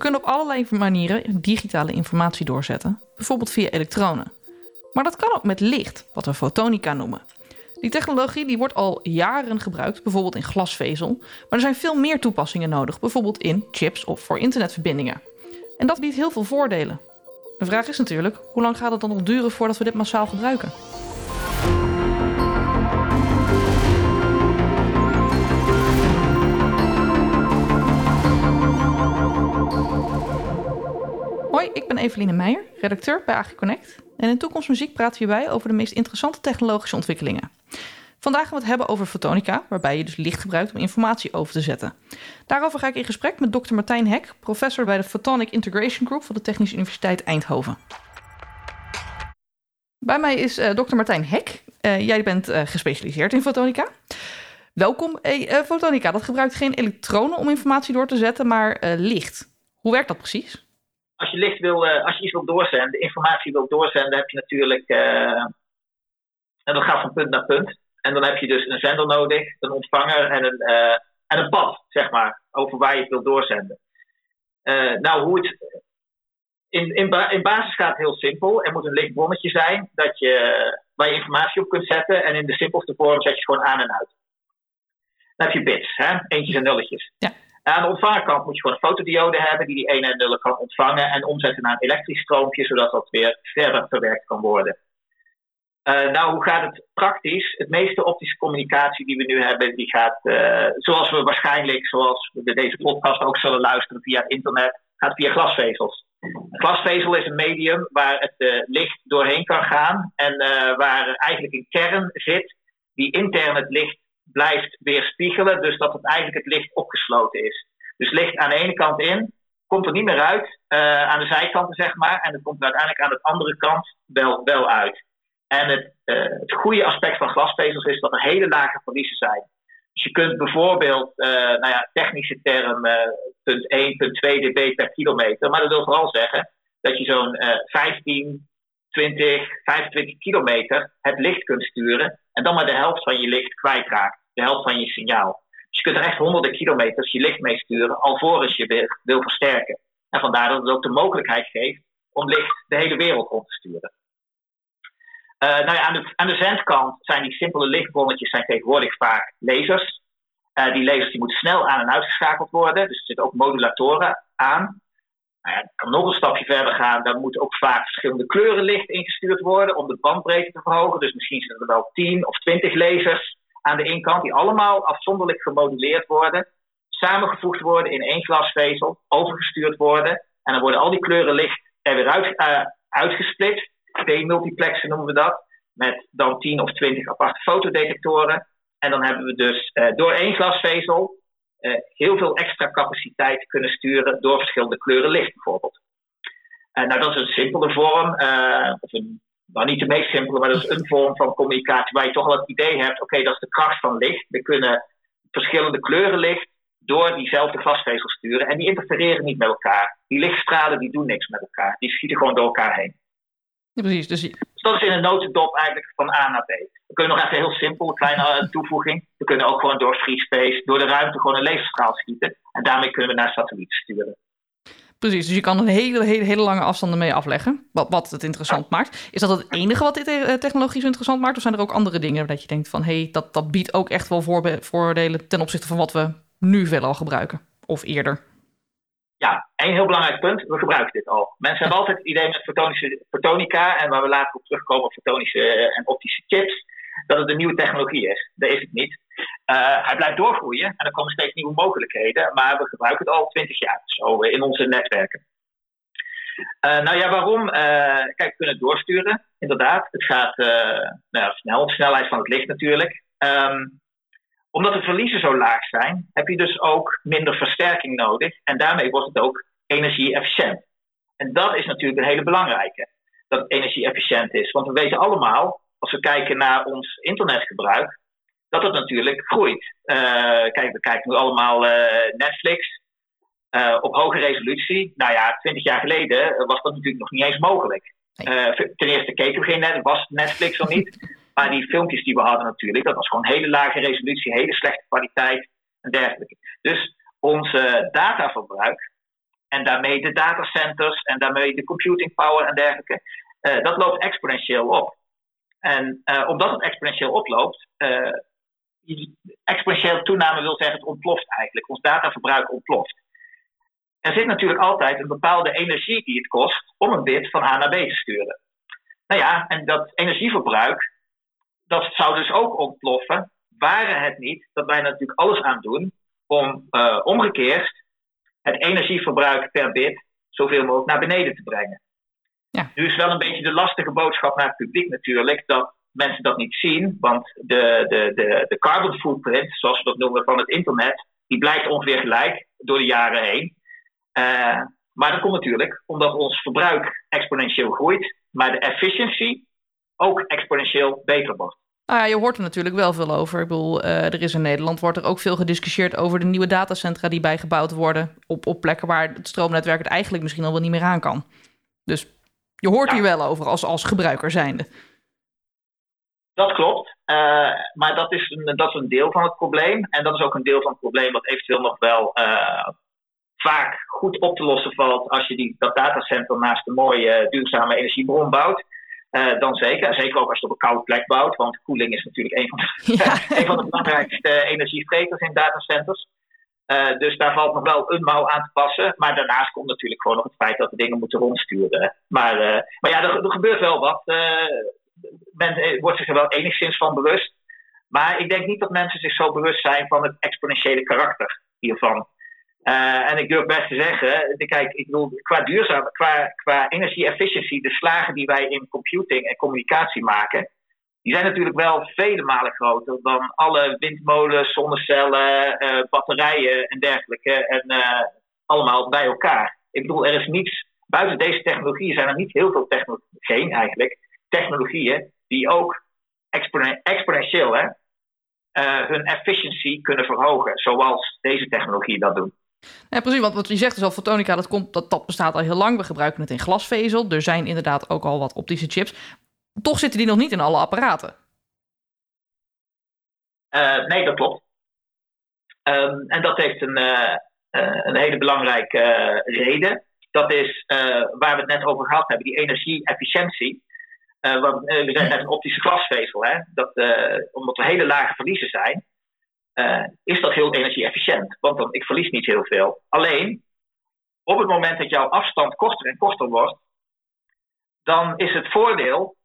kunnen op allerlei manieren digitale informatie doorzetten, bijvoorbeeld via elektronen. Maar dat kan ook met licht, wat we fotonica noemen. Die technologie die wordt al jaren gebruikt, bijvoorbeeld in glasvezel, maar er zijn veel meer toepassingen nodig, bijvoorbeeld in chips of voor internetverbindingen. En dat biedt heel veel voordelen. De vraag is natuurlijk, hoe lang gaat het dan nog duren voordat we dit massaal gebruiken? Hoi, ik ben Eveline Meijer, redacteur bij AgriConnect. En in Toekomst Muziek praten we hierbij over de meest interessante technologische ontwikkelingen. Vandaag gaan we het hebben over fotonica, waarbij je dus licht gebruikt om informatie over te zetten. Daarover ga ik in gesprek met Dr. Martijn Hek, professor bij de Photonic Integration Group van de Technische Universiteit Eindhoven. Bij mij is uh, Dr. Martijn Hek. Uh, jij bent uh, gespecialiseerd in fotonica. Welkom. Fotonica, dat gebruikt geen elektronen om informatie door te zetten, maar licht. Hoe werkt dat precies? Als je licht wil, als je iets wil doorzenden, informatie wil doorzenden, heb je natuurlijk. en dat gaat van punt naar punt. En dan heb je dus een zender nodig, een ontvanger en een, uh, en een pad, zeg maar, over waar je het wilt doorzenden. Nou, hoe het. In, in, in basis gaat het heel simpel. Er moet een lichtbonnetje zijn dat je, waar je informatie op kunt zetten. En in de simpelste vorm zet je gewoon aan en uit. Dan heb je bits, hè? eentjes en nulletjes. Ja. Aan de ontvangerkant moet je gewoon een fotodiode hebben die die ene en nullen kan ontvangen en omzetten naar een elektrisch stroompje, zodat dat weer verder verwerkt kan worden. Uh, nou, hoe gaat het praktisch? Het meeste optische communicatie die we nu hebben, die gaat, uh, zoals we waarschijnlijk, zoals we deze podcast ook zullen luisteren via het internet, gaat via glasvezels. glasvezel is een medium waar het uh, licht doorheen kan gaan en waar eigenlijk een kern zit die intern het licht blijft weerspiegelen, dus dat het eigenlijk het licht opgesloten is. Dus licht aan de ene kant in, komt er niet meer uit, aan de zijkanten zeg maar, en het komt uiteindelijk aan de andere kant wel, wel uit. En het, uh, het goede aspect van glasvezels is dat er hele lage verliezen zijn. Dus je kunt bijvoorbeeld, uh, nou ja, technische term, punt 1, punt 2 dB per kilometer. Maar dat wil vooral zeggen dat je zo'n 15, 20, 25 kilometer het licht kunt sturen. En dan maar de helft van je licht kwijtraakt. De helft van je signaal. Dus je kunt er echt honderden kilometers je licht mee sturen, alvorens je wil, wil versterken. En vandaar dat het ook de mogelijkheid geeft om licht de hele wereld rond te sturen. Uh, nou ja, aan de, aan de zendkant zijn die simpele lichtbonnetjes zijn tegenwoordig vaak lasers. Uh, die lasers die moeten snel aan en uitgeschakeld worden. Dus er zitten ook modulatoren aan. Nou ja, kan nog een stapje verder gaan. Daar moeten ook vaak verschillende kleuren licht ingestuurd worden om de bandbreedte te verhogen. Dus misschien zijn er wel 10 of 20 lasers aan de inkant die allemaal afzonderlijk gemoduleerd worden. Samengevoegd worden in één glasvezel, overgestuurd worden. En dan worden al die kleuren licht er weer uit, uh, uitgesplitst P-multiplexen noemen we dat. Met dan 10 of 20 aparte fotodetectoren. En dan hebben we dus uh, door één glasvezel uh, heel veel extra capaciteit kunnen sturen door verschillende kleuren licht bijvoorbeeld. Nou, dat is een simpele vorm, of een, nou niet de meest simpele, maar dat is een vorm van communicatie waar je toch wel het idee hebt, oké, okay, dat is de kracht van licht. We kunnen verschillende kleuren licht door diezelfde glasvezel sturen en die interfereren niet met elkaar. Die lichtstralen die doen niks met elkaar, die schieten gewoon door elkaar heen precies. Dus... dus dat is in een notendop eigenlijk van A naar B. We kunnen nog even heel simpel, een kleine eh, toevoeging. We kunnen ook gewoon door free space, door de ruimte, gewoon een laserstraal schieten. En daarmee kunnen we naar satellieten sturen. Precies, dus je kan een hele, hele, hele lange afstanden mee afleggen. Wat, wat het interessant maakt. Is dat het enige wat dit eh, technologie zo interessant maakt? Of zijn er ook andere dingen dat je denkt van... hé, hey, dat, dat biedt ook echt wel voordelen ten opzichte van wat we nu veelal gebruiken? Of eerder? ja, één heel belangrijk punt, we gebruiken dit al. Mensen hebben altijd het idee met fotonische, fotonica, en waar we later op terugkomen fotonische eh, en optische chips, dat het een nieuwe technologie is. Dat is het niet. Uh, hij blijft doorgroeien en er komen steeds nieuwe mogelijkheden, maar we gebruiken het al twintig jaar zo in onze netwerken. Uh, nou ja, waarom? Uh, kijk, we kunnen het doorsturen, inderdaad. Het gaat nou, snel, de snelheid van het licht natuurlijk. Um, omdat de verliezen zo laag zijn, heb je dus ook minder versterking nodig. En daarmee wordt het ook energie-efficiënt. En dat is natuurlijk een hele belangrijke, dat het energie-efficiënt is. Want we weten allemaal, als we kijken naar ons internetgebruik, dat het natuurlijk groeit. Uh, kijk, we kijken nu allemaal uh, Netflix uh, op hoge resolutie. Nou ja, twintig jaar geleden was dat natuurlijk nog niet eens mogelijk. ten eerste keken we geen net, was Netflix nog niet. Maar die filmpjes die we hadden natuurlijk, dat was gewoon hele lage resolutie, hele slechte kwaliteit en dergelijke. Dus ons dataverbruik en daarmee de datacenters en daarmee de computing power en dergelijke, dat loopt exponentieel op. En omdat het exponentieel oploopt, exponentieel toename wil zeggen het ontploft eigenlijk. Ons dataverbruik ontploft. Er zit natuurlijk altijd een bepaalde energie die het kost om een bit van A naar B te sturen. Nou ja, en dat energieverbruik, dat zou dus ook ontploffen, waren het niet dat wij natuurlijk alles aan doen om uh, omgekeerd het energieverbruik per bit zoveel mogelijk naar beneden te brengen. Ja. Nu is wel een beetje de lastige boodschap naar het publiek natuurlijk, dat mensen dat niet zien, want de, de, de, de carbon footprint, zoals we dat noemen van het internet, die blijft ongeveer gelijk door de jaren heen. Uh, maar dat komt natuurlijk omdat ons verbruik exponentieel groeit, maar de efficiency ook exponentieel beter wordt. Nou ja, je hoort er natuurlijk wel veel over. Ik bedoel, uh, er is in Nederland wordt er ook veel gediscussieerd over de nieuwe datacentra die bijgebouwd worden op, op plekken waar het stroomnetwerk het eigenlijk misschien al wel niet meer aan kan. Dus je hoort hier wel over als, als gebruiker zijnde. Dat klopt, uh, maar dat is, een, dat is een deel van het probleem. En dat is ook een deel van het probleem wat eventueel nog wel uh, vaak goed op te lossen valt als je die, dat datacenter naast een mooie duurzame energiebron bouwt. Uh, dan zeker. Zeker ook als je op een koude plek bouwt. Want koeling is natuurlijk een van de, ja. een van de belangrijkste energievreters in datacenters. Uh, dus daar valt nog wel een mouw aan te passen. Maar daarnaast komt natuurlijk gewoon nog het feit dat we dingen moeten rondsturen. Maar, uh, maar ja, er, gebeurt wel wat. men wordt zich er wel enigszins van bewust. Maar ik denk niet dat mensen zich zo bewust zijn van het exponentiële karakter hiervan. Uh, en ik durf best te zeggen, kijk, ik bedoel, qua duurzaam, qua, qua energie-efficiency, de slagen die wij in computing en communicatie maken, die zijn natuurlijk wel vele malen groter dan alle windmolens, zonnecellen, uh, batterijen en dergelijke. En uh, allemaal bij elkaar. Ik bedoel, er is niets, buiten deze technologieën zijn er niet heel veel technologieën, eigenlijk, technologieën die ook exponentieel hè, hun efficiency kunnen verhogen, zoals deze technologieën dat doen. Ja, precies, want wat je zegt is al, fotonica, dat, komt, dat, dat bestaat al heel lang. We gebruiken het in glasvezel. Er zijn inderdaad ook al wat optische chips. Toch zitten die nog niet in alle apparaten. Uh, nee, dat klopt. Um, en dat heeft een, uh, uh, een hele belangrijke reden. Dat is waar we het net over gehad hebben, die energie-efficiëntie. we zijn net een optische glasvezel, hè? Dat, omdat we hele lage verliezen zijn is dat heel energie-efficiënt. Want dan, ik verlies niet heel veel. Alleen, op het moment dat jouw afstand korter en korter wordt, dan is het voordeel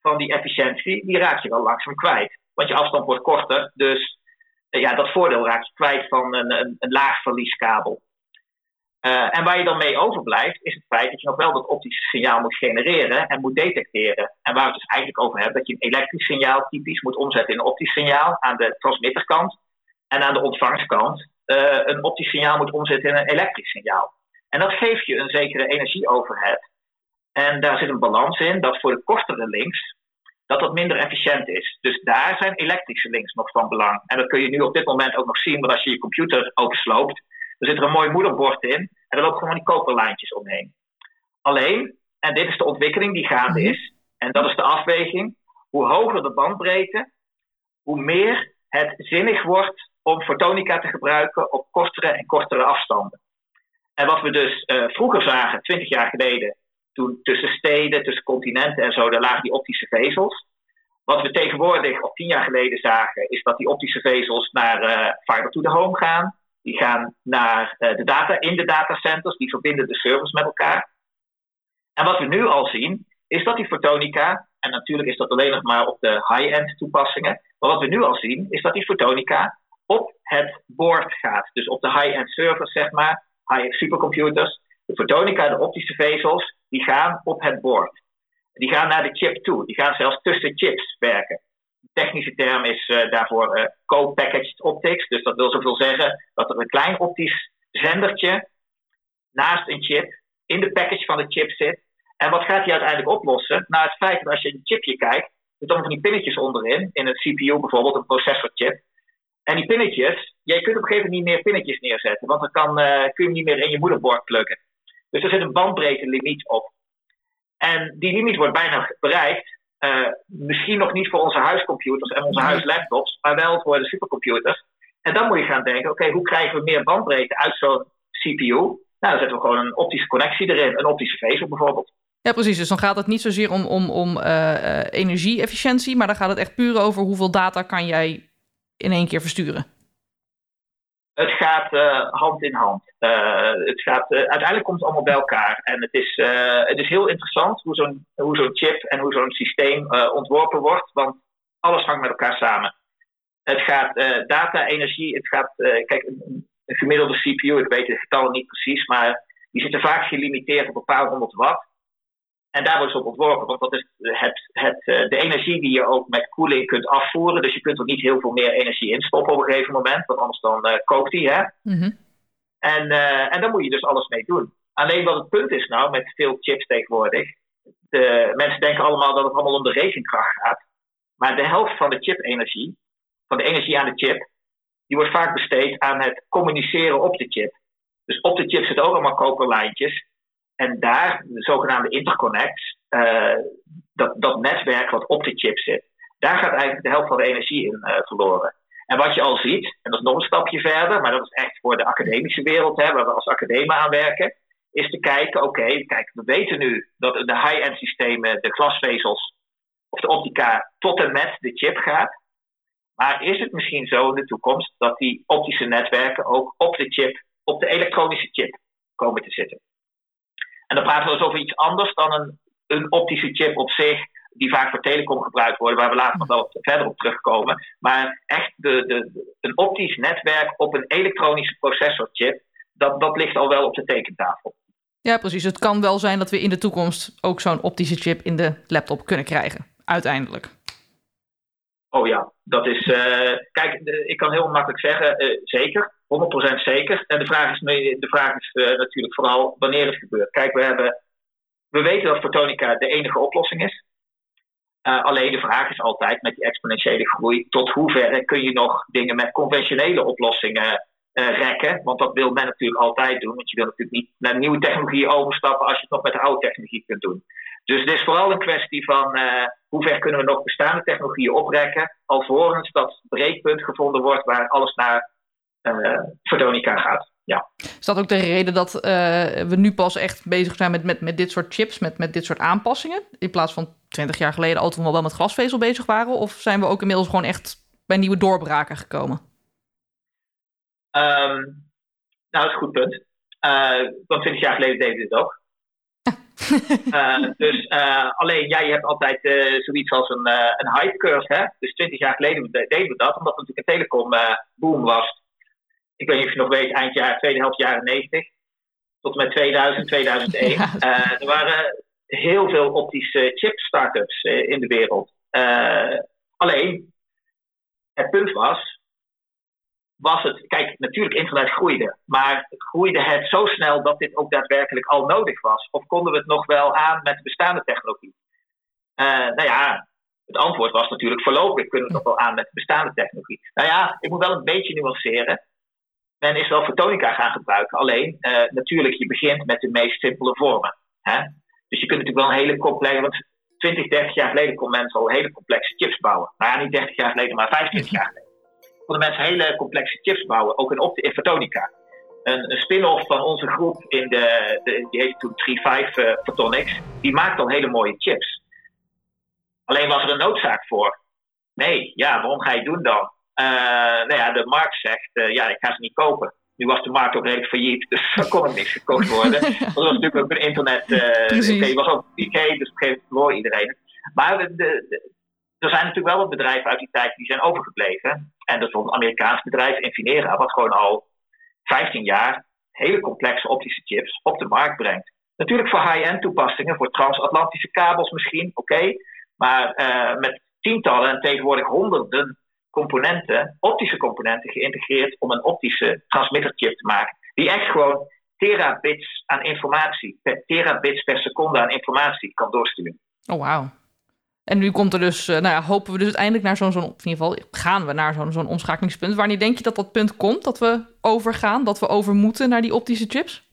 van die efficiëntie, die raak je wel langzaam kwijt. Want je afstand wordt korter, dus uh, ja, dat voordeel raak je kwijt van een, een, een laagverlieskabel. Uh, en waar je dan mee overblijft, is het feit dat je nog wel dat optische signaal moet genereren en moet detecteren. En waar we het dus eigenlijk over hebben, dat je een elektrisch signaal typisch moet omzetten in een optisch signaal aan de transmitterkant en aan de ontvangskant uh, een optisch signaal moet omzetten in een elektrisch signaal. En dat geeft je een zekere energieoverhead. En daar zit een balans in dat voor de kortere links dat dat minder efficiënt is. Dus daar zijn elektrische links nog van belang. En dat kun je nu op dit moment ook nog zien, want als je je computer opensloopt, er zit er een mooi moederbord in en er lopen gewoon die koperlijntjes omheen. Alleen, en dit is de ontwikkeling die gaande mhm. is, en dat is de afweging, hoe hoger de bandbreedte, hoe meer het zinnig wordt om fotonica te gebruiken op kortere en kortere afstanden. En wat we dus uh, vroeger zagen, 20 jaar geleden, tussen steden, tussen continenten en zo, daar lagen die optische vezels. Wat we tegenwoordig, of 10 jaar geleden zagen, is dat die optische vezels naar uh, fiber to the home gaan. Die gaan naar uh, de data in de datacenters, die verbinden de servers met elkaar. En wat we nu al zien, is dat die fotonica, en natuurlijk is dat alleen nog maar op de high-end toepassingen, maar wat we nu al zien, is dat die fotonica op het board gaat. Dus op de high-end servers, zeg maar, high-end supercomputers. De fotonica, de optische vezels, die gaan op het board. Die gaan naar de chip toe. Die gaan zelfs tussen chips werken. De technische term is uh, daarvoor uh, co-packaged optics. Dus dat wil zoveel zeggen dat er een klein optisch zendertje naast een chip in de package van de chip zit. En wat gaat die uiteindelijk oplossen? Nou, het feit dat als je een chipje kijkt, er dan van die pinnetjes onderin, in een CPU bijvoorbeeld, een processorchip. En die pinnetjes, jij kunt op een gegeven moment niet meer pinnetjes neerzetten, want dan kan, uh, kun je hem niet meer in je moederbord plukken. Dus er zit een bandbreedte limiet op. En die limiet wordt bijna bereikt. Uh, misschien nog niet voor onze huiscomputers en onze huislaptops, maar wel voor de supercomputers. En dan moet je gaan denken: oké, okay, hoe krijgen we meer bandbreedte uit zo'n CPU? Nou, dan zetten we gewoon een optische connectie erin, een optische vezel bijvoorbeeld. Ja, precies. Dus dan gaat het niet zozeer om, om, om uh, energie-efficiëntie, maar dan gaat het echt puur over hoeveel data kan jij in één keer versturen. Het gaat uh, hand in hand. Uh, het gaat, uh, uiteindelijk komt het allemaal bij elkaar. En het is, het is heel interessant hoe zo'n hoe zo'n chip en hoe zo'n systeem ontworpen wordt. Want alles hangt met elkaar samen. Het gaat data, energie. Het gaat, kijk, een, een, gemiddelde CPU, ik weet de getallen niet precies, maar die zitten vaak gelimiteerd op een paar honderd watt. En daar wordt ze op ontworpen, want dat is het, het, de energie die je ook met koeling kunt afvoeren. Dus je kunt er niet heel veel meer energie in stoppen op een gegeven moment, want anders dan uh, kookt die. Hè? Mm-hmm. En, uh, en daar moet je dus alles mee doen. Alleen wat het punt is nou met veel chips tegenwoordig. De, mensen denken allemaal dat het allemaal om de rekenkracht gaat. Maar de helft van de chipenergie, van de energie aan de chip, die wordt vaak besteed aan het communiceren op de chip. Dus op de chip zitten ook allemaal koperlijntjes. En daar, de zogenaamde interconnects, uh, dat, dat netwerk wat op de chip zit, daar gaat eigenlijk de helft van de energie in uh, verloren. En wat je al ziet, en dat is nog een stapje verder, maar dat is echt voor de academische wereld, hè, waar we als academie aan werken, is te kijken, oké, kijk, we weten nu dat de high-end systemen, de glasvezels of de optica tot en met de chip gaat. Maar is het misschien zo in de toekomst dat die optische netwerken ook op de chip, op de elektronische chip komen te zitten? En dan praten we dus over iets anders dan een, een optische chip op zich, die vaak voor telecom gebruikt worden, waar we later nog wel verder op terugkomen. Maar echt de, de, een optisch netwerk op een elektronische processorchip, dat, dat ligt al wel op de tekentafel. Ja, precies. Het kan wel zijn dat we in de toekomst ook zo'n optische chip in de laptop kunnen krijgen, uiteindelijk. Oh ja, dat is. Uh, kijk, ik kan heel makkelijk zeggen, uh, zeker, 100% zeker. En de vraag is, de vraag is uh, natuurlijk vooral wanneer het gebeurt. Kijk, we, hebben, we weten dat fotonica de enige oplossing is. alleen de vraag is altijd met die exponentiële groei, tot hoeverre kun je nog dingen met conventionele oplossingen rekken? Want dat wil men natuurlijk altijd doen, want je wil natuurlijk niet naar nieuwe technologieën overstappen als je het nog met de oude technologie kunt doen. Dus het is vooral een kwestie van hoe ver kunnen we nog bestaande technologieën oprekken, alvorens dat breekpunt gevonden wordt waar alles naar uh, fotonica gaat. Ja. Is dat ook de reden dat uh, we nu pas echt bezig zijn met, met, met dit soort chips, met, met dit soort aanpassingen? In plaats van 20 jaar geleden al toen we wel met glasvezel bezig waren? Of zijn we ook inmiddels gewoon echt bij nieuwe doorbraken gekomen? Um, nou, dat is een goed punt. want 20 jaar geleden deden we dit ook. uh, dus uh, alleen jij hebt altijd uh, zoiets als een, een hype curve. Hè? Dus 20 jaar geleden deden we dat, omdat het natuurlijk een telecom boom was. Ik weet niet of je nog weet, eind jaar, tweede helft jaren 90. Tot en met 2000, 2001. Ja. er waren heel veel optische chip startups in de wereld. alleen, het punt was, was het, kijk, natuurlijk internet groeide, maar groeide het zo snel dat dit ook daadwerkelijk al nodig was? Of konden we het nog wel aan met de bestaande technologie? Nou ja, het antwoord was natuurlijk voorlopig kunnen we het nog wel aan met de bestaande technologie. Nou ja, ik moet wel een beetje nuanceren. Men is wel fotonica gaan gebruiken, alleen uh, natuurlijk, je begint met de meest simpele vormen. Hè? Dus je kunt natuurlijk wel een hele complexe, want 20, 30 jaar geleden kon mensen al hele complexe chips bouwen. Nou ja, niet 30 jaar geleden, maar 25 jaar geleden konden mensen hele complexe chips bouwen, ook in, fotonica. Een, een spin-off van onze groep, in de, de die heette toen 3.5 uh, Photonics, die maakt al hele mooie chips. Alleen was er een noodzaak voor. Nee, ja, waarom ga je doen dan? Uh, nou ja, de markt zegt, uh, ja, ik ga ze niet kopen. Nu was de markt ook redelijk failliet, dus er kon er niks gekocht worden. dat was natuurlijk ook een internet. Uh, Oké, was ook PK, dus op een gegeven moment verloor iedereen. Maar de, de, er zijn natuurlijk wel wat bedrijven uit die tijd die zijn overgebleven. En dat is een Amerikaans bedrijf, Infinera, wat gewoon al 15 jaar hele complexe optische chips op de markt brengt. Natuurlijk voor high-end toepassingen, voor transatlantische kabels misschien, oké. maar uh, met tientallen en tegenwoordig honderden componenten, optische componenten geïntegreerd om een optische transmitterchip te maken. Die echt gewoon terabits aan informatie, terabits per seconde aan informatie kan doorsturen. Oh, wauw. En nu komt er dus, uh, nou ja, hopen we dus uiteindelijk naar zo'n, zo in ieder geval gaan we naar zo'n zo'n omschakelingspunt. Wanneer denk je dat dat punt komt, dat we overgaan, dat we over moeten naar die optische chips?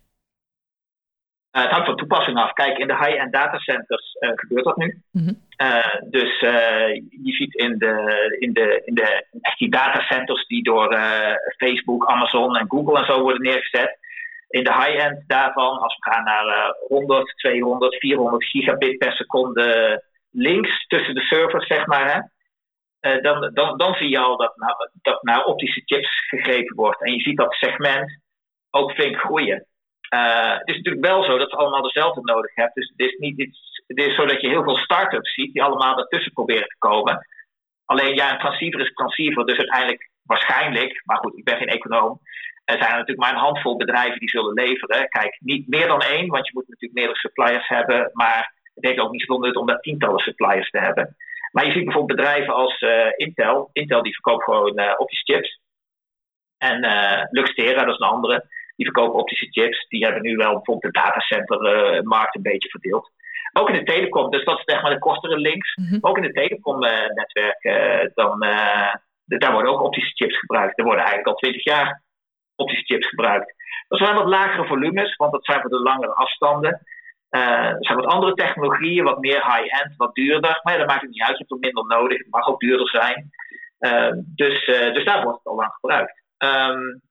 Uh, het hangt van toepassing af. Kijk, in de high-end datacenters uh, gebeurt dat nu. Mm-hmm. Dus je ziet in de, in de, in de die datacenters die door Facebook, Amazon en Google en zo worden neergezet. in de high-end daarvan, als we gaan naar 100, 200, 400 gigabit per seconde links tussen de servers, zeg maar, hè, dan, dan, dan zie je al dat, nou, dat naar optische chips gegrepen wordt. En je ziet dat segment ook flink groeien. Het is natuurlijk wel zo dat ze allemaal dezelfde nodig hebben. Dus het is, niet iets, het is zo dat je heel veel start-ups ziet die allemaal ertussen proberen te komen. Alleen ja, een transceiver is een transceiver, dus uiteindelijk waarschijnlijk, maar goed, ik ben geen econoom, er zijn natuurlijk maar een handvol bedrijven die zullen leveren. Kijk, niet meer dan één, want je moet natuurlijk meerdere suppliers hebben, maar het heeft ook niet zoveel nut om daar tientallen suppliers te hebben. Maar je ziet bijvoorbeeld bedrijven als uh, Intel. Intel die verkoopt gewoon uh, optische chips. En uh, Luxtera, dat is een andere, die verkopen optische chips. Die hebben nu wel bijvoorbeeld de datacentermarkt een beetje verdeeld. Ook in de telecom, dus dat is zeg maar de kostere links. Mm -hmm. Ook in de telecomnetwerken, dan, daar worden ook optische chips gebruikt. Er worden eigenlijk al twintig jaar optische chips gebruikt. Dat zijn wat lagere volumes, want dat zijn voor de langere afstanden. Uh, er zijn wat andere technologieën, wat meer high-end, wat duurder. Maar ja, dat maakt het niet uit, je hebt er minder nodig. Het mag ook duurder zijn. Uh, dus, uh, dus daar wordt het al lang gebruikt. Um,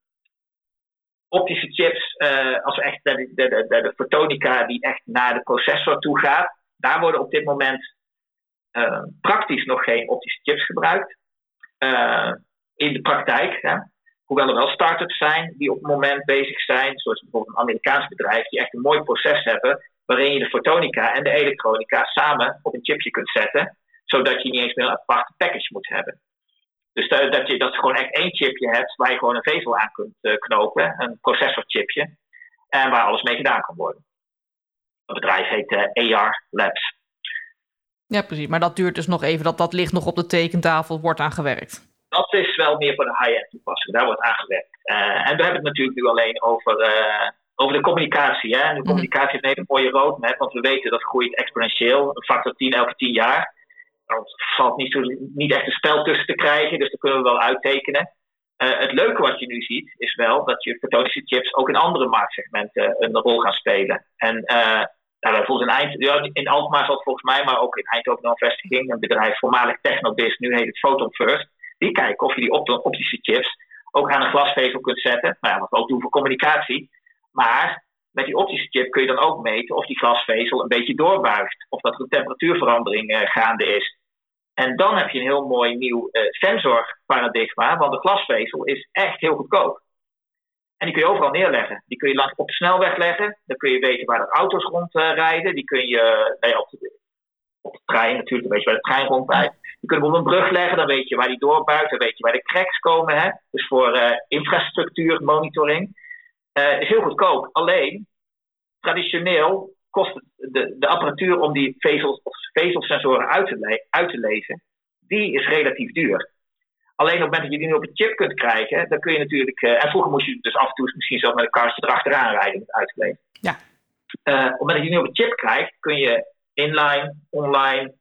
optische chips, als we echt de, de, de, de, fotonica die echt naar de processor toe gaat, daar worden op dit moment praktisch nog geen optische chips gebruikt. in de praktijk, hè. hoewel er wel start-ups zijn die op het moment bezig zijn, zoals bijvoorbeeld een Amerikaans bedrijf, die echt een mooi proces hebben waarin je de fotonica en de elektronica samen op een chipje kunt zetten, zodat je niet eens meer een aparte package moet hebben. Dus dat, dat je, dat je gewoon echt één chipje hebt waar je gewoon een vezel aan kunt uh, knopen, een processorchipje, en waar alles mee gedaan kan worden. Het bedrijf heet uh, AR Labs. Ja, precies. Maar dat duurt dus nog even, dat, dat ligt nog op de tekentafel, wordt aan gewerkt. Dat is wel meer voor de high-end toepassing, daar wordt aan gewerkt. Uh, en we hebben het natuurlijk nu alleen over over de communicatie. Hè? De mhm. communicatie heeft een hele mooie roadmap, want we weten dat groeit exponentieel, een factor 10 elke 10 jaar. Er valt niet, zo, niet echt een spel tussen te krijgen, dus dat kunnen we wel uittekenen. Uh, het leuke wat je nu ziet, is wel dat je fotonische chips ook in andere marktsegmenten een rol gaan spelen. En uh, nou, in, Eind, ja, in Alkmaar zal het volgens mij, maar ook in Eindhoven een vestiging, een bedrijf voormalig Technobis, nu heet het Photon First. Die kijken of je die optische chips ook aan een glasvezel kunt zetten. Nou ja, wat we ook doen voor communicatie. Maar met die optische chip kun je dan ook meten of die glasvezel een beetje doorbuigt. Of dat er een temperatuurverandering gaande is. En dan heb je een heel mooi nieuw uh, sensorparadigma, want de glasvezel is echt heel goedkoop. En die kun je overal neerleggen. Die kun je langs op de snelweg leggen. Dan kun je weten waar er auto's rondrijden. Die kun je nee, op, de, op de trein natuurlijk, dan weet je waar de trein rondrijdt. Je kunt hem op een brug leggen, dan weet je waar die doorbuigt. Dan weet je waar de cracks komen. Hè? Dus voor uh, infrastructuur monitoring uh, is heel goedkoop. Alleen, traditioneel kost het de, de apparatuur om die vezels, of vezelsensoren uit te, uit te lezen, die is relatief duur. Alleen op het moment dat je die nu op een chip kunt krijgen, dan kun je natuurlijk. Uh, en vroeger moest je dus af en toe misschien zelfs met een kartje erachteraan rijden met uit te lezen. Ja. Uh, op het moment dat je die nu op een chip krijgt, kun je inline, online,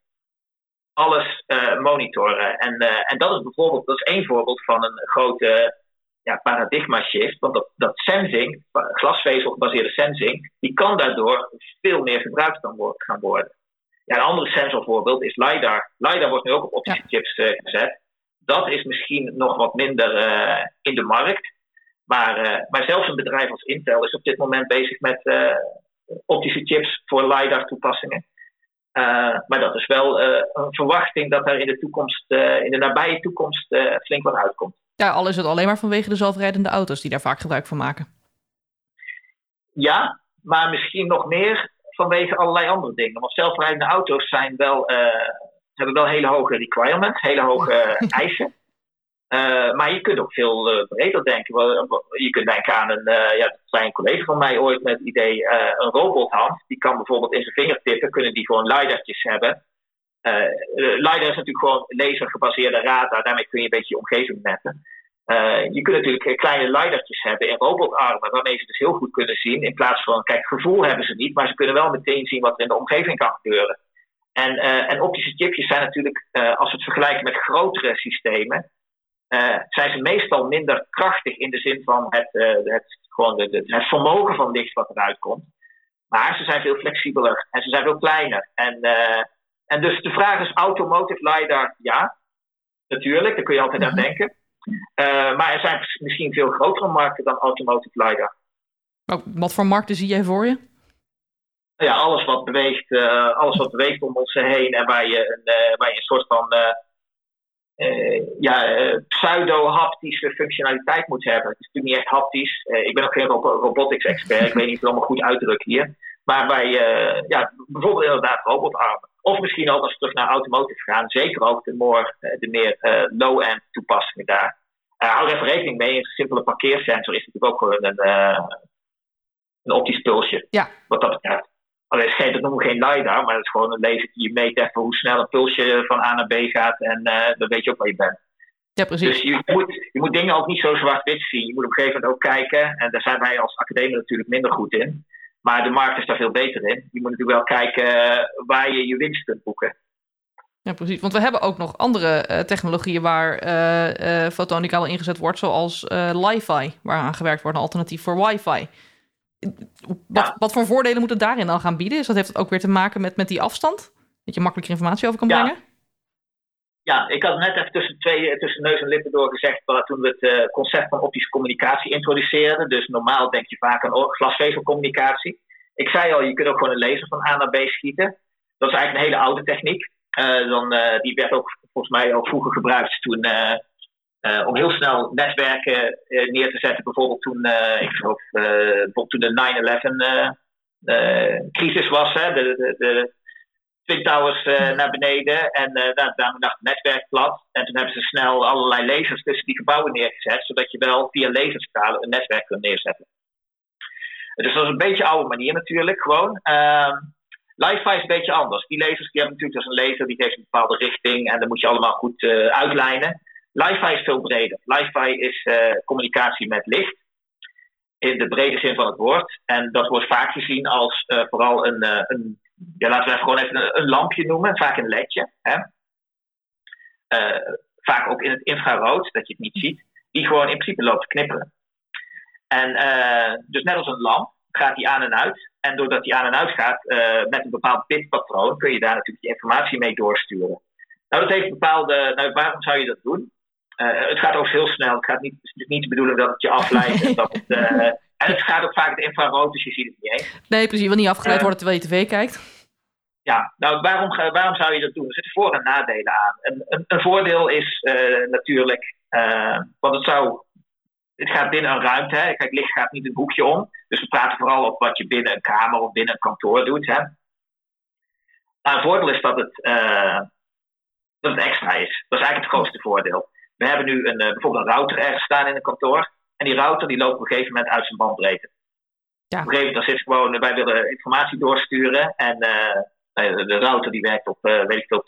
alles uh, monitoren. En, en dat is bijvoorbeeld, dat is één voorbeeld van een grote ja, paradigma shift. Want dat, dat sensing, glasvezelgebaseerde sensing, die kan daardoor veel meer gebruikt dan gaan worden. Ja, een ander sensorvoorbeeld is LiDAR. LiDAR wordt nu ook op optische chips uh, gezet. Dat is misschien nog wat minder uh, in de markt. Maar, uh, maar zelfs een bedrijf als Intel is op dit moment bezig met optische chips voor LiDAR toepassingen. maar dat is wel een verwachting dat er in de toekomst, in de nabije toekomst, flink wat uitkomt. Ja, al is het alleen maar vanwege de zelfrijdende auto's die daar vaak gebruik van maken. Ja, maar misschien nog meer vanwege allerlei andere dingen. Want zelfrijdende auto's zijn wel, uh, hebben wel hele hoge requirements, hele hoge eisen. Uh, maar je kunt ook veel uh, breder denken. Je kunt denken aan een, ja, dat zei een collega van mij ooit met het idee, een robothand. Die kan bijvoorbeeld in zijn vingertippen, kunnen die gewoon lidartjes hebben. Uh, LiDAR is natuurlijk gewoon lasergebaseerde radar. Daarmee kun je een beetje je omgeving mappen. Uh, je kunt natuurlijk kleine LiDARtjes hebben in robotarmen, waarmee ze dus heel goed kunnen zien. In plaats van, kijk, gevoel hebben ze niet, maar ze kunnen wel meteen zien wat er in de omgeving kan gebeuren. En, en optische chipjes zijn natuurlijk, als we het vergelijken met grotere systemen, zijn ze meestal minder krachtig in de zin van het, het, gewoon de, het vermogen van licht wat eruit komt. Maar ze zijn veel flexibeler en ze zijn veel kleiner. En en dus de vraag is automotive LiDAR, ja, natuurlijk, daar kun je altijd aan mhm. denken. Uh, maar er zijn misschien veel grotere markten dan automotive LiDAR. wat voor markten zie jij voor je? Ja, alles wat beweegt, alles wat beweegt om ons heen en waar je een, waar je een soort van ja, pseudo-haptische functionaliteit moet hebben. Het is natuurlijk niet echt haptisch. ik ben ook geen robotics-expert, ik weet niet of ik het allemaal goed uitdruk hier. Maar bij ja, bijvoorbeeld inderdaad robotarmen. Of misschien ook als we terug naar automotive gaan, zeker ook de, more, de meer low-end toepassingen daar. Uh, hou er even rekening mee, een simpele parkeersensor is natuurlijk ook gewoon een, uh, een optisch pulsje. Ja. Wat dat betreft. Alleen geen, dat noemen we geen LiDAR, maar dat is gewoon een laser die je meet even hoe snel een pulsje van A naar B gaat en dan weet je ook waar je bent. Ja, precies. Dus je moet, je moet dingen ook niet zo zwart-wit zien. Je moet op een gegeven moment ook kijken, en daar zijn wij als academie natuurlijk minder goed in. Maar de markt is daar veel beter in. Je moet natuurlijk wel kijken waar je je winst kunt boeken. Ja, precies. Want we hebben ook nog andere uh, technologieën waar uh, uh, fotonica al ingezet wordt, zoals Li-Fi, waaraan gewerkt wordt, een alternatief voor Wi-Fi. Wat, ja. wat voor voordelen moet het daarin dan gaan bieden? Dus dat heeft het ook weer te maken met, met die afstand? Dat je makkelijker informatie over kan ja. brengen? Ja, ik had net even tussen, twee, tussen neus en lippen door gezegd toen we het concept van optische communicatie introduceerden. Dus normaal denk je vaak aan glasvezelcommunicatie. Ik zei al, je kunt ook gewoon een laser van A naar B schieten. Dat is eigenlijk een hele oude techniek. Dan, die werd ook volgens mij al vroeger gebruikt toen, om heel snel netwerken neer te zetten. Bijvoorbeeld toen, ik geloof, toen de 9-11 crisis was. Hè, de, de, de Twin Towers naar beneden en daar, daarmee lag het netwerk plat. En toen hebben ze snel allerlei lasers tussen die gebouwen neergezet, zodat je wel via laserstralen een netwerk kunt neerzetten. Dus dat is een beetje oude manier natuurlijk, gewoon. Li-Fi is een beetje anders. Die lasers die hebben natuurlijk dus een laser die heeft een bepaalde richting en dan moet je allemaal goed uh, uitlijnen. Li-Fi is veel breder. Li-Fi is uh, communicatie met licht. In de brede zin van het woord. En dat wordt vaak gezien als uh, vooral een, een, ja, laten we even gewoon even een, een lampje noemen, vaak een ledje. Hè? vaak ook in het infrarood, dat je het niet ziet, die gewoon in principe loopt te knipperen. En dus net als een lamp gaat die aan en uit. En doordat die aan en uit gaat uh, met een bepaald bitpatroon, kun je daar natuurlijk je informatie mee doorsturen. Nou, dat heeft bepaalde. Nou, waarom zou je dat doen? Uh, het gaat ook heel snel. Het gaat niet, het is niet de bedoeling dat het je afleidt. en, dat het, en het gaat ook vaak het infrarood, dus je ziet het niet eens. Nee, precies. Want niet afgeleid wordt terwijl je tv kijkt. Ja, nou, waarom, waarom zou je dat doen? Er zitten voor- en nadelen aan. Een, een, een voordeel is natuurlijk, want het zou het gaat binnen een ruimte. Hè. Kijk, licht gaat niet een hoekje om. Dus we praten vooral op wat je binnen een kamer of binnen een kantoor doet. Hè. Maar een voordeel is dat het, uh, dat het extra is. Dat is eigenlijk het grootste voordeel. We hebben nu een, uh, bijvoorbeeld een router ergens staan in een kantoor. En die router die loopt op een gegeven moment uit zijn bandbreedte. Ja. Op een gegeven moment zit gewoon, wij willen informatie doorsturen. En uh, de router die werkt op, weet ik veel,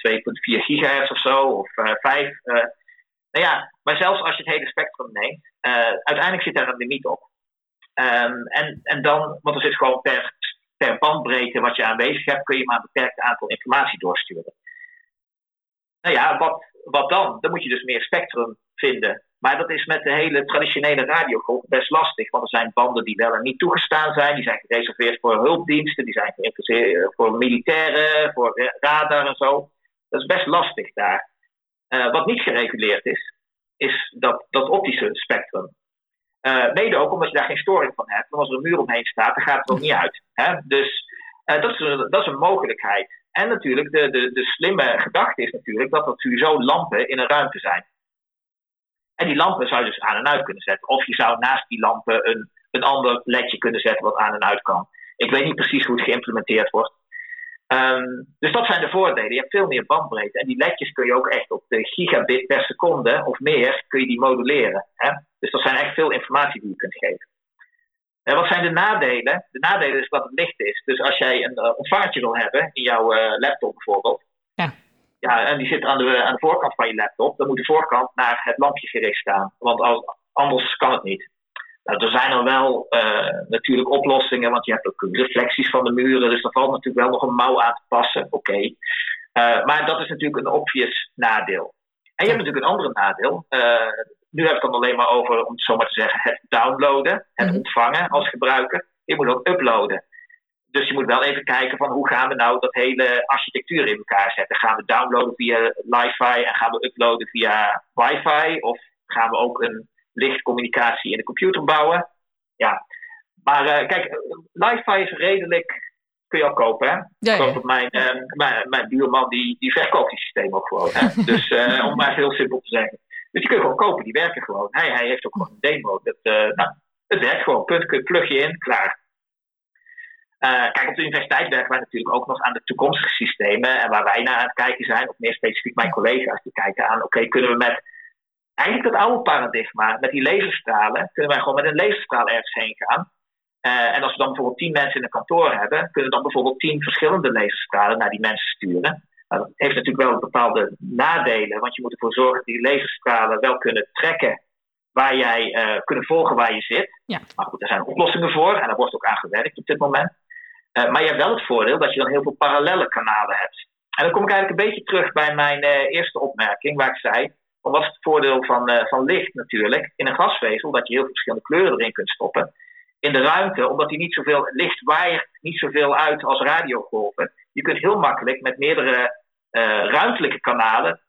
2,4 gigahertz of zo. Of 5. Nou ja, maar zelfs als je het hele spectrum neemt, uiteindelijk zit daar een limiet op. Um, en, en dan, want er zit gewoon per, per bandbreedte wat je aanwezig hebt, kun je maar een beperkt aantal informatie doorsturen. Nou ja, wat, wat dan? Dan moet je dus meer spectrum vinden. Maar dat is met de hele traditionele radiogolf best lastig, want er zijn banden die wel en niet toegestaan zijn. Die zijn gereserveerd voor hulpdiensten, die zijn geïnteresseerd voor militairen, voor radar en zo. Dat is best lastig daar. Uh, wat niet gereguleerd is, is dat, dat optische spectrum. Uh, mede ook omdat je daar geen storing van hebt. Want als er een muur omheen staat, dan gaat het ook niet uit. Hè? Dus uh, dat, is een, dat is een mogelijkheid. En natuurlijk, de, de, de slimme gedachte is natuurlijk dat er sowieso lampen in een ruimte zijn. En die lampen zou je dus aan en uit kunnen zetten. Of je zou naast die lampen een, een ander ledje kunnen zetten wat aan en uit kan. Ik weet niet precies hoe het geïmplementeerd wordt. Um, dus dat zijn de voordelen. Je hebt veel meer bandbreedte. En die ledjes kun je ook echt op de gigabit per seconde of meer kun je die moduleren. Hè? Dus dat zijn echt veel informatie die je kunt geven. En wat zijn de nadelen? De nadelen is dat het licht is. Dus als jij een uh, wil hebben in jouw uh, laptop bijvoorbeeld. Ja. En die zit aan de, aan de voorkant van je laptop. Dan moet de voorkant naar het lampje gericht staan. Want als, anders kan het niet. Nou, er zijn er wel uh, natuurlijk oplossingen, want je hebt ook reflecties van de muren, dus er valt natuurlijk wel nog een mouw aan te passen. Oké. Okay. Uh, maar dat is natuurlijk een obvious nadeel. En je hebt natuurlijk een andere nadeel. Uh, nu heb ik het dan alleen maar over, om het zo maar te zeggen, het downloaden, het mm-hmm. ontvangen als gebruiker. Je moet ook uploaden. Dus je moet wel even kijken van hoe gaan we nou dat hele architectuur in elkaar zetten. Gaan we downloaden via Li-Fi en gaan we uploaden via Wi-Fi? Of gaan we ook een lichtcommunicatie in de computer bouwen. Ja, Maar uh, kijk, Li-Fi is redelijk, kun je al kopen. Hè? Ja, ja. Mijn, uh, mijn, mijn buurman die, die verkoopt die systeem ook gewoon. Hè? dus uh, om maar heel simpel te zeggen. Dus die kun je gewoon kopen, die werken gewoon. Hij, hij heeft ook gewoon een demo. Dat, nou, het werkt gewoon, punt, plug je in, klaar. Kijk, op de universiteit werken wij natuurlijk ook nog aan de toekomstige systemen. En waar wij naar aan het kijken zijn, of meer specifiek mijn collega's, die kijken aan: oké, kunnen we met eigenlijk dat oude paradigma, met die laserstralen, kunnen wij gewoon met een laserstraal ergens heen gaan. Uh, en als we dan bijvoorbeeld tien mensen in een kantoor hebben, kunnen we dan bijvoorbeeld tien verschillende laserstralen naar die mensen sturen. Nou, dat heeft natuurlijk wel bepaalde nadelen, want je moet ervoor zorgen dat die laserstralen wel kunnen trekken waar jij uh, kunnen volgen waar je zit. Ja. Maar goed, er zijn oplossingen voor en daar wordt ook aan gewerkt op dit moment. Uh, maar je hebt wel het voordeel dat je dan heel veel parallele kanalen hebt. En dan kom ik eigenlijk een beetje terug bij mijn eerste opmerking, waar ik zei: wat is het voordeel van, van licht natuurlijk in een glasvezel, dat je heel veel verschillende kleuren erin kunt stoppen in de ruimte, omdat die niet zoveel licht waait, niet zoveel uit als radiogolven. Je kunt heel makkelijk met meerdere ruimtelijke kanalen,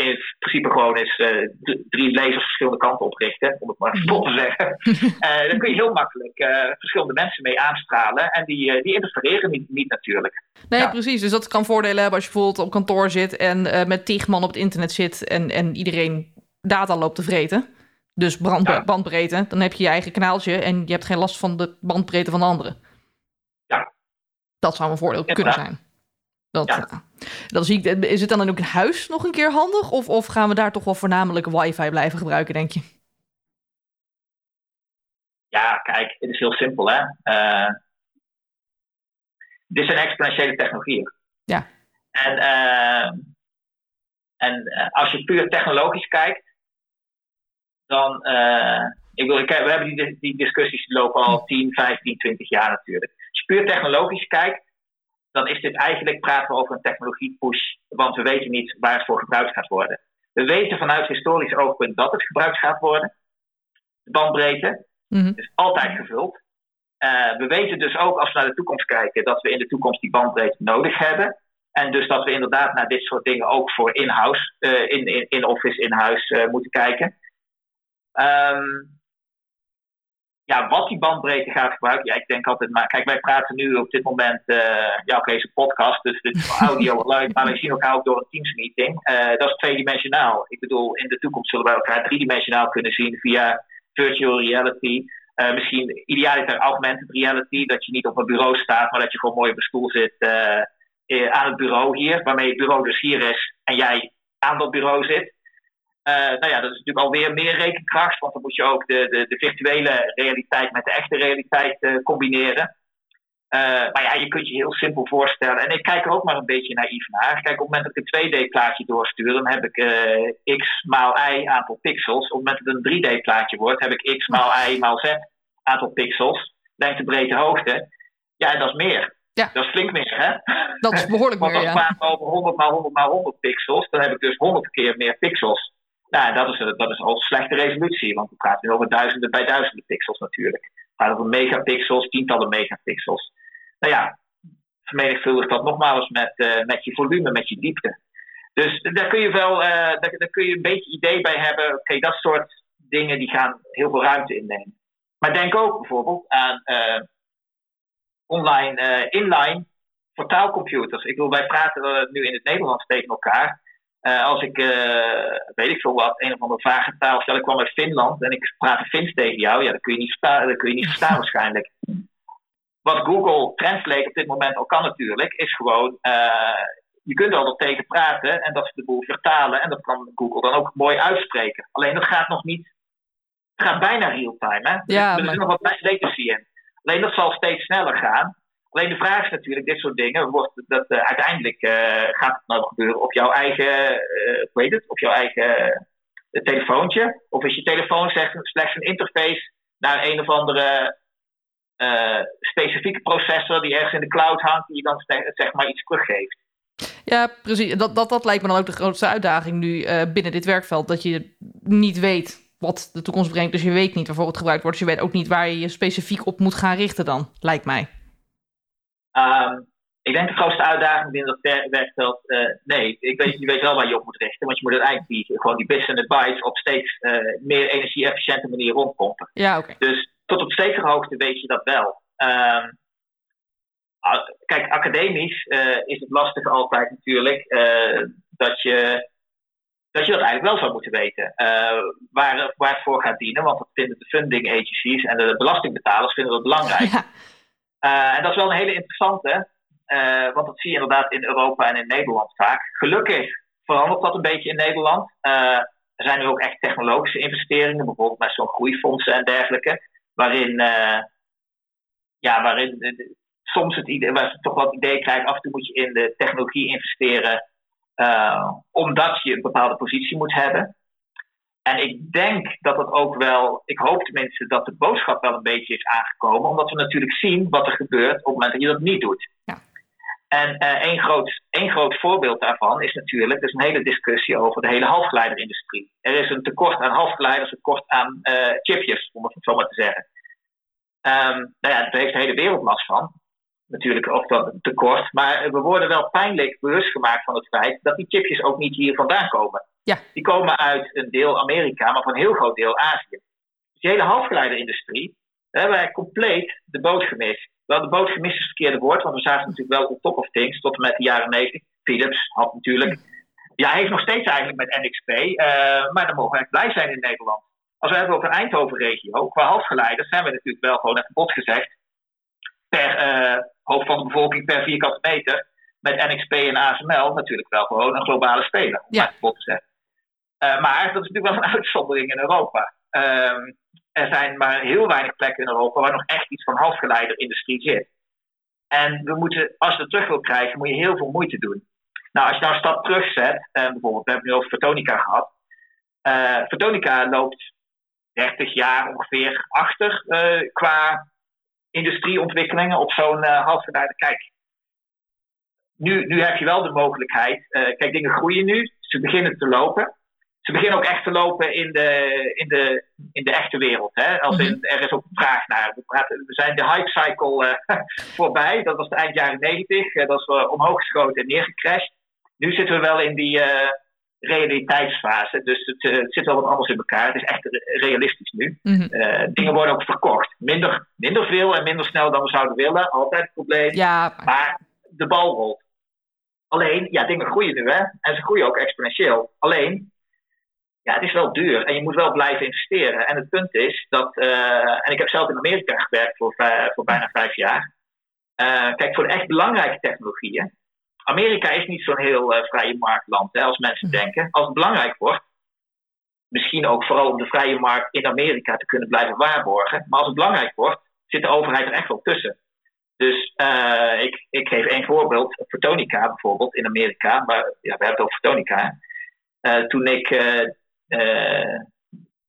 in principe gewoon is uh, drie lasers verschillende kanten oprichten, om het maar spot te zeggen. uh, dan kun je heel makkelijk verschillende mensen mee aanstralen en die, die interfereren niet, niet natuurlijk. Nee, ja. precies. Dus dat kan voordelen hebben als je bijvoorbeeld op kantoor zit en met tig man op het internet zit en, en iedereen data loopt te vreten. Dus brand, ja. bandbreedte, dan heb je je eigen kanaaltje en je hebt geen last van de bandbreedte van de anderen. Ja. Dat zou een voordeel kunnen zijn. Dat, ja. dan zie ik, is het dan ook in huis nog een keer handig? Of, of gaan we daar toch wel voornamelijk wifi blijven gebruiken, denk je? Ja, kijk, het is heel simpel, hè. Uh, dit zijn exponentiële technologieën. Ja. En, uh, en als je puur technologisch kijkt, dan. Ik wil, we hebben die, die discussies lopen al 10, 15, 20 jaar natuurlijk. Als je puur technologisch kijkt, dan is dit eigenlijk praten we over een technologie-push, want we weten niet waar het voor gebruikt gaat worden. We weten vanuit historisch oogpunt dat het gebruikt gaat worden. De bandbreedte mm-hmm. is altijd gevuld. Uh, we weten dus ook als we naar de toekomst kijken dat we in de toekomst die bandbreedte nodig hebben. En dus dat we inderdaad naar dit soort dingen ook voor in-house, uh, in, in, in office in-house uh, moeten kijken. Um, ja, wat die bandbreedte gaat gebruiken, ja, ik denk altijd maar. Kijk, wij praten nu op dit moment, uh, ja, oké, okay, podcast, dus dit is audio leuk, maar we zien elkaar ook door een Teams-meeting. Uh, dat is tweedimensionaal. Ik bedoel, in de toekomst zullen wij elkaar driedimensionaal kunnen zien via virtual reality. Uh, misschien idealiter augmented reality, dat je niet op een bureau staat, maar dat je gewoon mooi op een stoel zit aan het bureau hier, waarmee het bureau dus hier is en jij aan dat bureau zit. Uh, nou ja, dat is natuurlijk alweer meer rekenkracht, want dan moet je ook de, de, de virtuele realiteit met de echte realiteit uh, combineren. Uh, maar ja, je kunt je heel simpel voorstellen. En ik kijk er ook maar een beetje naïef naar. Kijk, op het moment dat ik een 2D-plaatje doorstuur, dan heb ik x maal y aantal pixels. Op het moment dat het een 3D-plaatje wordt, heb ik x maal y maal z aantal pixels. Lengte, breedte, hoogte. Ja, en dat is meer. Ja. Dat is flink meer, hè? Dat is behoorlijk meer, ja. Want als we praten over 100 maal 100 maal 100 pixels, dan heb ik dus 100 keer meer pixels. Nou, dat is, dat is al slechte resolutie, want we praten over duizenden bij duizenden pixels natuurlijk. Het gaat over megapixels, tientallen megapixels. Nou ja, vermenigvuldig dat nogmaals met, uh, met je volume, met je diepte. Dus daar kun je wel uh, daar, daar, kun je een beetje idee bij hebben. Oké, dat soort dingen die gaan heel veel ruimte innemen. Maar denk ook bijvoorbeeld aan online, inline voor taalcomputers. Ik wil, wij praten nu in het Nederlands tegen elkaar. Uh, als ik, uh, weet ik veel wat, een of andere vage taal stel, ik kwam uit Finland en ik praat Fins tegen jou, ja, dat kun je niet verstaan, dat kun je niet verstaan waarschijnlijk. Wat Google Translate op dit moment al kan natuurlijk, is gewoon, uh, je kunt er al tegen praten en dat ze de boel vertalen en dat kan Google dan ook mooi uitspreken. Alleen dat gaat nog niet, het gaat bijna real-time, hè? Ja, er is nog wat latency in. Alleen dat zal steeds sneller gaan. Alleen de vraag is natuurlijk, dit soort dingen, wordt dat, uh, uiteindelijk uh, gaat het nou gebeuren op jouw eigen, uh, heet het, op jouw eigen telefoontje? Of is je telefoon slechts, slechts een interface naar een of andere specifieke processor die ergens in de cloud hangt, die je dan zeg maar iets teruggeeft? Ja, precies. Dat, dat, dat lijkt me dan ook de grootste uitdaging nu binnen dit werkveld, dat je niet weet wat de toekomst brengt, dus je weet niet waarvoor het gebruikt wordt, dus je weet ook niet waar je je specifiek op moet gaan richten dan, lijkt mij. Um, ik denk de grootste uitdaging binnen dat werkveld, uh, nee, ik weet, je weet wel waar je op moet richten, want je moet uiteindelijk die, gewoon die bits en de bytes op steeds uh, meer energie-efficiënte manier rondpompen. Ja, oké. Okay. Dus tot op zekere hoogte weet je dat wel. Ehm, kijk, academisch is het lastig altijd natuurlijk dat je dat je dat eigenlijk wel zou moeten weten. waar, waar het voor gaat dienen, want dat vinden de funding agencies en de belastingbetalers vinden dat belangrijk. en dat is wel een hele interessante, want dat zie je inderdaad in Europa en in Nederland vaak. Gelukkig verandert dat een beetje in Nederland. Er zijn nu ook echt technologische investeringen, bijvoorbeeld met zo'n groeifondsen en dergelijke, waarin, ja, waarin soms het idee, waar ze toch wat idee krijgen, af en toe moet je in de technologie investeren, omdat je een bepaalde positie moet hebben. En ik denk dat dat ook wel, ik hoop tenminste dat de boodschap wel een beetje is aangekomen, omdat we natuurlijk zien wat er gebeurt op het moment dat je dat niet doet. Ja. En uh, één, groot, één groot voorbeeld daarvan is natuurlijk, er is een hele discussie over de hele halfgeleiderindustrie. Er is een tekort aan halfgeleiders, een tekort aan uh, chipjes, om het zo maar te zeggen. Um, nou ja, daar heeft de hele wereld last van. Natuurlijk ook dat tekort. Maar we worden wel pijnlijk bewust gemaakt van het feit dat die chipjes ook niet hier vandaan komen. Ja. Die komen uit een deel Amerika, maar van een heel groot deel Azië. Dus die hele halfgeleiderindustrie, daar hebben wij compleet de boot gemist. Wel, de boot gemist is het verkeerde woord, want we zaten natuurlijk wel op top of things tot en met de jaren 90. Philips had natuurlijk. Ja, hij heeft nog steeds eigenlijk met NXP, uh, maar dan mogen we echt blij zijn in Nederland. Als we hebben over de Eindhoven-regio, qua halfgeleiders zijn we natuurlijk wel gewoon even bot gezegd. Per uh, hoofd van de bevolking per vierkante meter. Met NXP en ASML natuurlijk wel gewoon een globale speler. Om ja. het bot te zeggen. Uh, maar dat is natuurlijk wel een uitzondering in Europa. Um, er zijn maar heel weinig plekken in Europa waar nog echt iets van halfgeleiderindustrie zit. En we moeten, als je het terug wil krijgen, moet je heel veel moeite doen. Nou, als je nou een stap terugzet, eh, bijvoorbeeld, we hebben het nu over Photonica gehad. Uh, Photonica loopt 30 jaar ongeveer achter uh, qua industrieontwikkelingen op zo'n uh, halfgeleider. Kijk, nu, nu heb je wel de mogelijkheid. kijk, dingen groeien nu, ze beginnen te lopen ze beginnen ook echt te lopen in de, in de, in de echte wereld. Hè? Als in, mhm. er is ook vraag naar. We, praten, we zijn de hype cycle uh, voorbij. Dat was de eind jaren 90. Uh, dat is uh, omhoog geschoten en neergecrashed. Nu zitten we wel in die realiteitsfase. Dus het, het, zit wel wat anders in elkaar. Het is echt realistisch nu. Mm dingen worden ook verkocht. Minder, minder veel en minder snel dan we zouden willen. Altijd het probleem. Ja. Maar de bal rolt. Alleen, ja, dingen groeien nu hè. En ze groeien ook exponentieel. Alleen, ja, het is wel duur en je moet wel blijven investeren. En het punt is dat, uh, en ik heb zelf in Amerika gewerkt voor, voor bijna vijf jaar. Uh, kijk, voor de echt belangrijke technologieën. Amerika is niet zo'n heel uh, vrije marktland, hè, als mensen hm. denken. Als het belangrijk wordt, misschien ook vooral om de vrije markt in Amerika te kunnen blijven waarborgen. Maar als het belangrijk wordt, zit de overheid er echt wel tussen. Dus ik, ik geef één voorbeeld. Photonica bijvoorbeeld in Amerika, maar ja, we hebben het over Photonica. toen ik uh,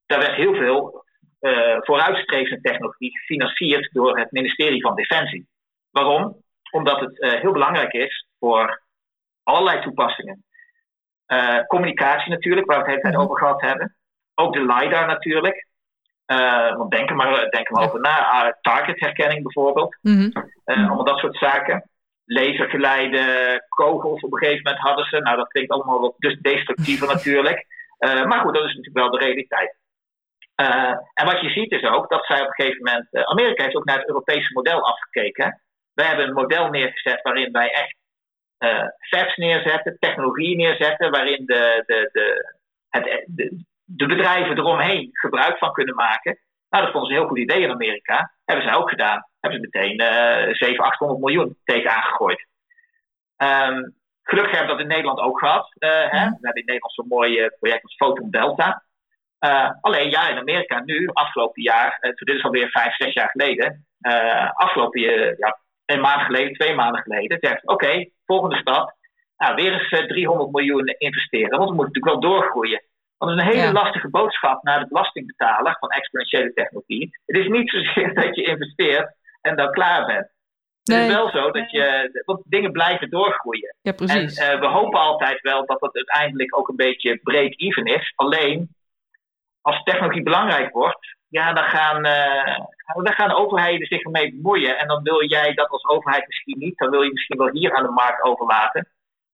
daar werd heel veel uh, vooruitstrevende technologie gefinancierd door het ministerie van Defensie. Waarom? Omdat het uh, heel belangrijk is voor allerlei toepassingen. communicatie natuurlijk, waar we het hele tijd mhm. over gehad hebben. Ook de LiDAR natuurlijk. want denken maar, denken maar over na. targetherkenning bijvoorbeeld. Mm allemaal dat soort zaken lasergeleide kogels op een gegeven moment hadden ze. Nou, dat klinkt allemaal wat dus destructiever natuurlijk. Uh, maar goed, dat is natuurlijk wel de realiteit. Uh, en wat je ziet is ook dat zij op een gegeven moment. Uh, Amerika heeft ook naar het Europese model afgekeken. Wij hebben een model neergezet waarin wij echt fabs neerzetten, technologie neerzetten, waarin de, de, de, het, de, bedrijven eromheen gebruik van kunnen maken. Nou, dat vonden ze een heel goed idee in Amerika. Hebben zij ook gedaan. Hebben ze meteen 700, 800 miljoen tegen aangegooid. Um, Gelukkig hebben we dat in Nederland ook gehad. Uh, hè? We hebben in Nederland zo'n mooi uh, project als Photon Delta. Uh, alleen ja, in Amerika nu, afgelopen jaar, dit is alweer vijf, zes jaar geleden, afgelopen ja, een maand geleden, twee maanden geleden, zegt oké, volgende stap, nou, weer eens 300 miljoen investeren, want we moeten natuurlijk wel doorgroeien. Want dat is een hele lastige boodschap naar de belastingbetaler van exponentiële technologie. Het is niet zozeer dat je investeert en dan klaar bent. Het is wel zo dat je, want dingen blijven doorgroeien. Ja, precies. En uh, we hopen altijd wel dat het uiteindelijk ook een beetje break-even is. Alleen, als technologie belangrijk wordt, ja, dan gaan, uh, dan gaan overheden zich ermee bemoeien. En dan wil jij dat als overheid misschien niet. Dan wil je misschien wel hier aan de markt overlaten.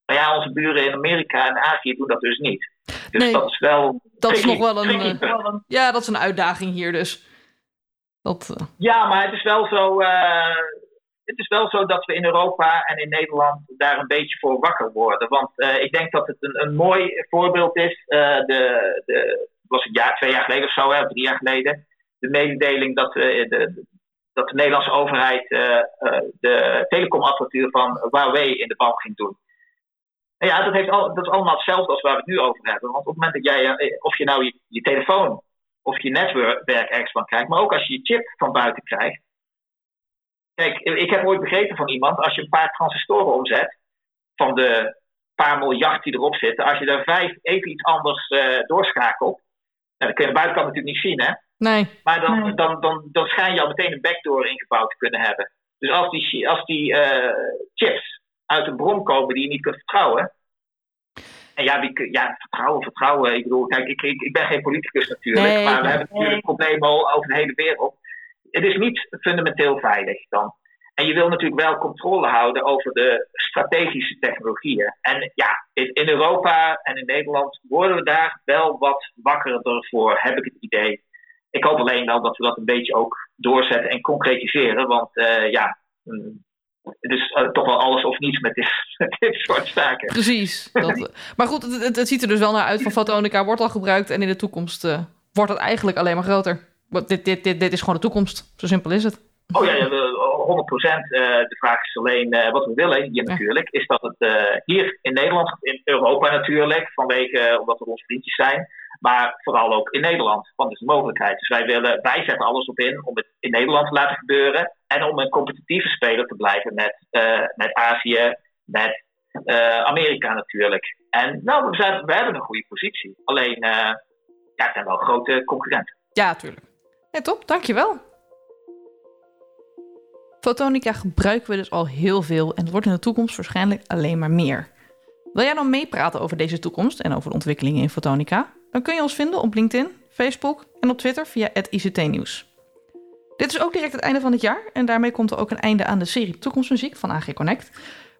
Maar ja, onze buren in Amerika en Azië doen dat dus niet. Dus nee, dat is wel. Dat is nog wel een, uh, ja, dat is een uitdaging hier dus. Dat, uh... Ja, maar het is wel zo. Uh, het is wel zo dat we in Europa en in Nederland daar een beetje voor wakker worden. Want uh, ik denk dat het een, een mooi voorbeeld is. de, de, was het jaar, twee jaar geleden of zo, hè, drie jaar geleden. De mededeling dat, de, de, dat de Nederlandse overheid de telecomapparatuur van Huawei in de ban ging doen. En ja, dat, heeft al, dat is allemaal hetzelfde als waar we het nu over hebben. Want op het moment dat jij, of je nou je, je telefoon of je netwerk ergens van krijgt, maar ook als je je chip van buiten krijgt. Kijk, ik heb ooit begrepen van iemand, als je een paar transistoren omzet, van de paar miljard die erop zitten, als je daar vijf even iets anders uh, doorschakelt, nou, dat kun je de buitenkant natuurlijk niet zien, hè? Nee. Maar dan, nee. dan, dan, dan schijn je al meteen een backdoor ingebouwd te kunnen hebben. Dus als die, als die uh, chips uit een bron komen die je niet kunt vertrouwen, en ja, wie, ja, vertrouwen, vertrouwen. Ik bedoel, kijk, ik, ik, ik ben geen politicus natuurlijk, nee, maar we hebben natuurlijk problemen over de hele wereld. Het is niet fundamenteel veilig dan. En je wil natuurlijk wel controle houden over de strategische technologieën. En ja, in, Europa en in Nederland worden we daar wel wat wakkerder voor, heb ik het idee. Ik hoop alleen wel dat we dat een beetje ook doorzetten en concretiseren. Want uh, ja, het is uh, toch wel alles of niets met dit, dit soort zaken. Precies. Dat, maar goed, het, het, ziet er dus wel naar uit van fotonica wordt al gebruikt en in de toekomst uh, wordt het eigenlijk alleen maar groter. Dit, dit, dit, dit is gewoon de toekomst. Zo simpel is het. Oh ja, ja 100%. Uh, de vraag is alleen uh, wat we willen hier natuurlijk, is dat het hier in Nederland, in Europa natuurlijk, vanwege omdat we onze vriendjes zijn, maar vooral ook in Nederland, want het is een mogelijkheid. Dus wij, willen, wij zetten alles op in om het in Nederland te laten gebeuren. En om een competitieve speler te blijven met, uh, met Azië, met uh, Amerika natuurlijk. En nou, we, zijn, we hebben een goede positie. Alleen, uh, ja, het zijn wel grote concurrenten. Ja, tuurlijk. Top, dankjewel. Fotonica gebruiken we dus al heel veel en het wordt in de toekomst waarschijnlijk alleen maar meer. Wil jij nou meepraten over deze toekomst en over de ontwikkelingen in Fotonica? Dan kun je ons vinden op LinkedIn, Facebook en op Twitter via ICT-nieuws. Dit is ook direct het einde van het jaar en daarmee komt er ook een einde aan de serie Toekomstmuziek van AG Connect.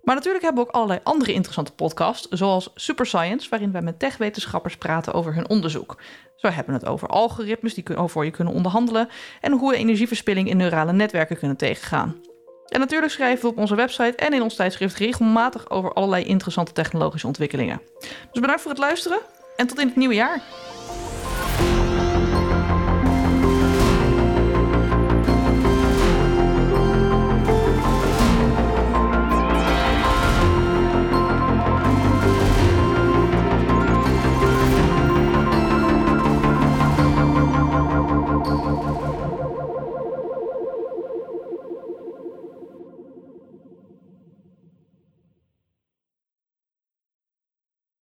Maar natuurlijk hebben we ook allerlei andere interessante podcasts, zoals Super Science, waarin wij met techwetenschappers praten over hun onderzoek. Zo hebben we het over algoritmes die voor je kunnen onderhandelen en hoe we energieverspilling in neurale netwerken kunnen tegengaan. En natuurlijk schrijven we op onze website en in ons tijdschrift regelmatig over allerlei interessante technologische ontwikkelingen. Dus bedankt voor het luisteren en tot in het nieuwe jaar.